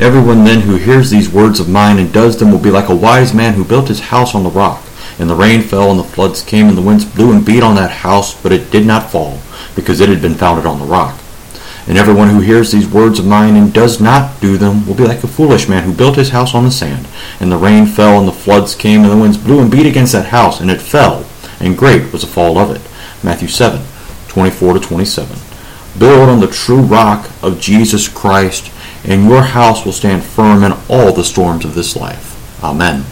Everyone then who hears these words of mine and does them will be like a wise man who built his house on the rock. And the rain fell, and the floods came, and the winds blew and beat on that house, but it did not fall, because it had been founded on the rock. And everyone who hears these words of mine and does not do them will be like a foolish man who built his house on the sand. And the rain fell, and the floods came, and the winds blew and beat against that house, and it fell, and great was the fall of it. Matthew 7, 24 to 27. Build on the true rock of Jesus Christ, and your house will stand firm in all the storms of this life. Amen.